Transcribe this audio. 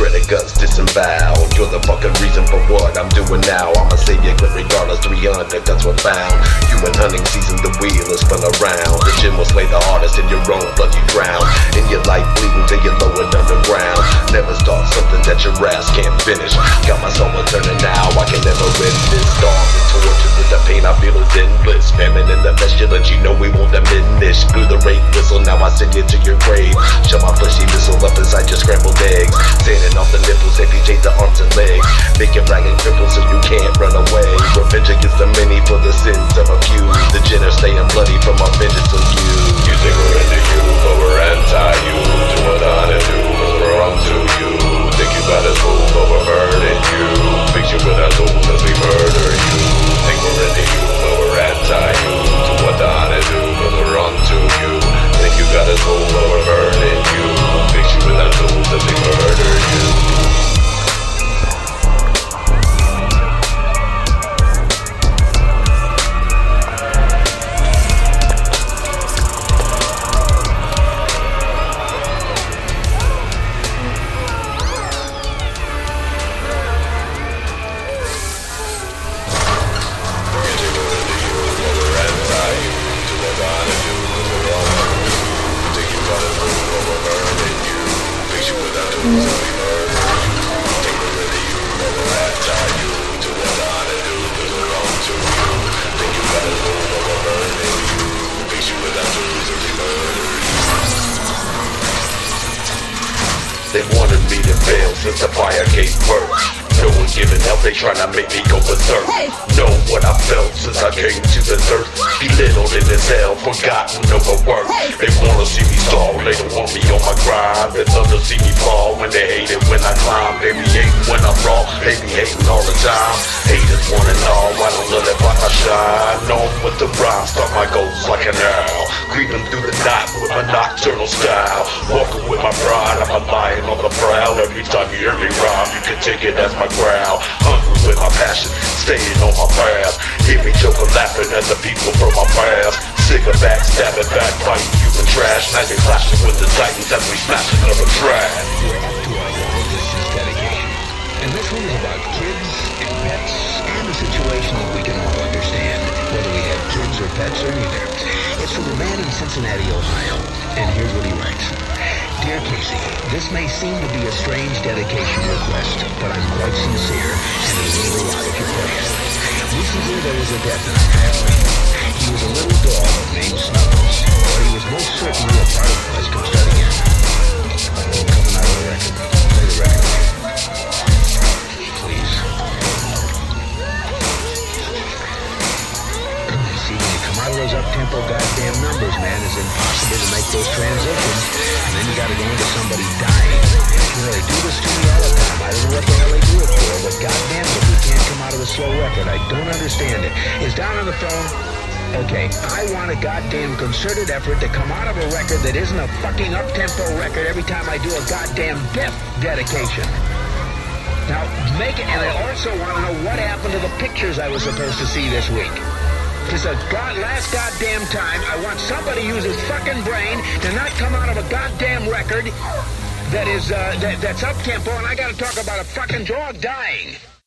shredded guts disemboweled. You're the fucking reason for what I'm doing now. I'ma save you good regardless, 300 guts were found. Human hunting season, the wheel is spun around. The gym will slay the hardest in your own blood you drown. In your life bleeding till you're lowered underground. Never start something that your ass can't finish. Got my soul turning now, I can never end this. Tortured with the pain I feel is endless. Famine in the pestilence, you know we won't diminish. Blew the rape whistle, now I send you to your grave. Shove my fleshy missile up inside your scrambled eggs. Sanding off the nipples, amputate the arms and legs. Make your flag and cripple so you can't run away. Revenge against the many for the sins of a few. The generous staying bloody from our vengeance on you. You think into you, They wanted me to fail since the fire gave birth. No one giving help, they tryna make me go berserk. Know what I felt since I came to this earth. Belittled in this hell, forgotten, overworked. They wanna see me stall, they don't want me on my grind. They love to see me fall when they hate it when I climb. They be hating when I'm raw, they be hating all the time. Haters wanna know, I don't let it block my shine. Known with the rhyme, start my goals like an owl. Creeping through the night with my nocturnal style. Walking with my pride, I'm a lion on the prowl. Every time you hear me rhyme, you can take it as my growl. Hungry with my passion, staying on my path. Hear me joking, laughing at the people from my past. Sick of backstabbing, backbiting, human trash. Now clashing with the titans as we smash another trash. We're up to our long distance dedication. And this one is about kids and pets and a situation that we can all understand, whether we have kids or pets or neither. It's from a man in Cincinnati, Ohio. And here's what he writes. Dear Casey, this may seem to be a strange dedication request, but I'm quite sincere, and it means a lot if you. Recently there was a death in our family. He was a little dog goddamn numbers, man, it's impossible to make those transitions. And then you gotta go into somebody dying. You know, they do this to me all the time. I don't know what the hell they do it for, but goddamn it, we can't come out of the slow record. I don't understand it. Is Don on the phone? Okay, I want a goddamn concerted effort to come out of a record that isn't a fucking up-tempo record every time I do a goddamn death dedication. Now, make it, and I also want to know what happened to the pictures I was supposed to see this week. Because a god, last goddamn time, I want somebody use his fucking brain to not come out of a goddamn record that is, uh, that, that's up tempo, and I gotta talk about a fucking dog dying.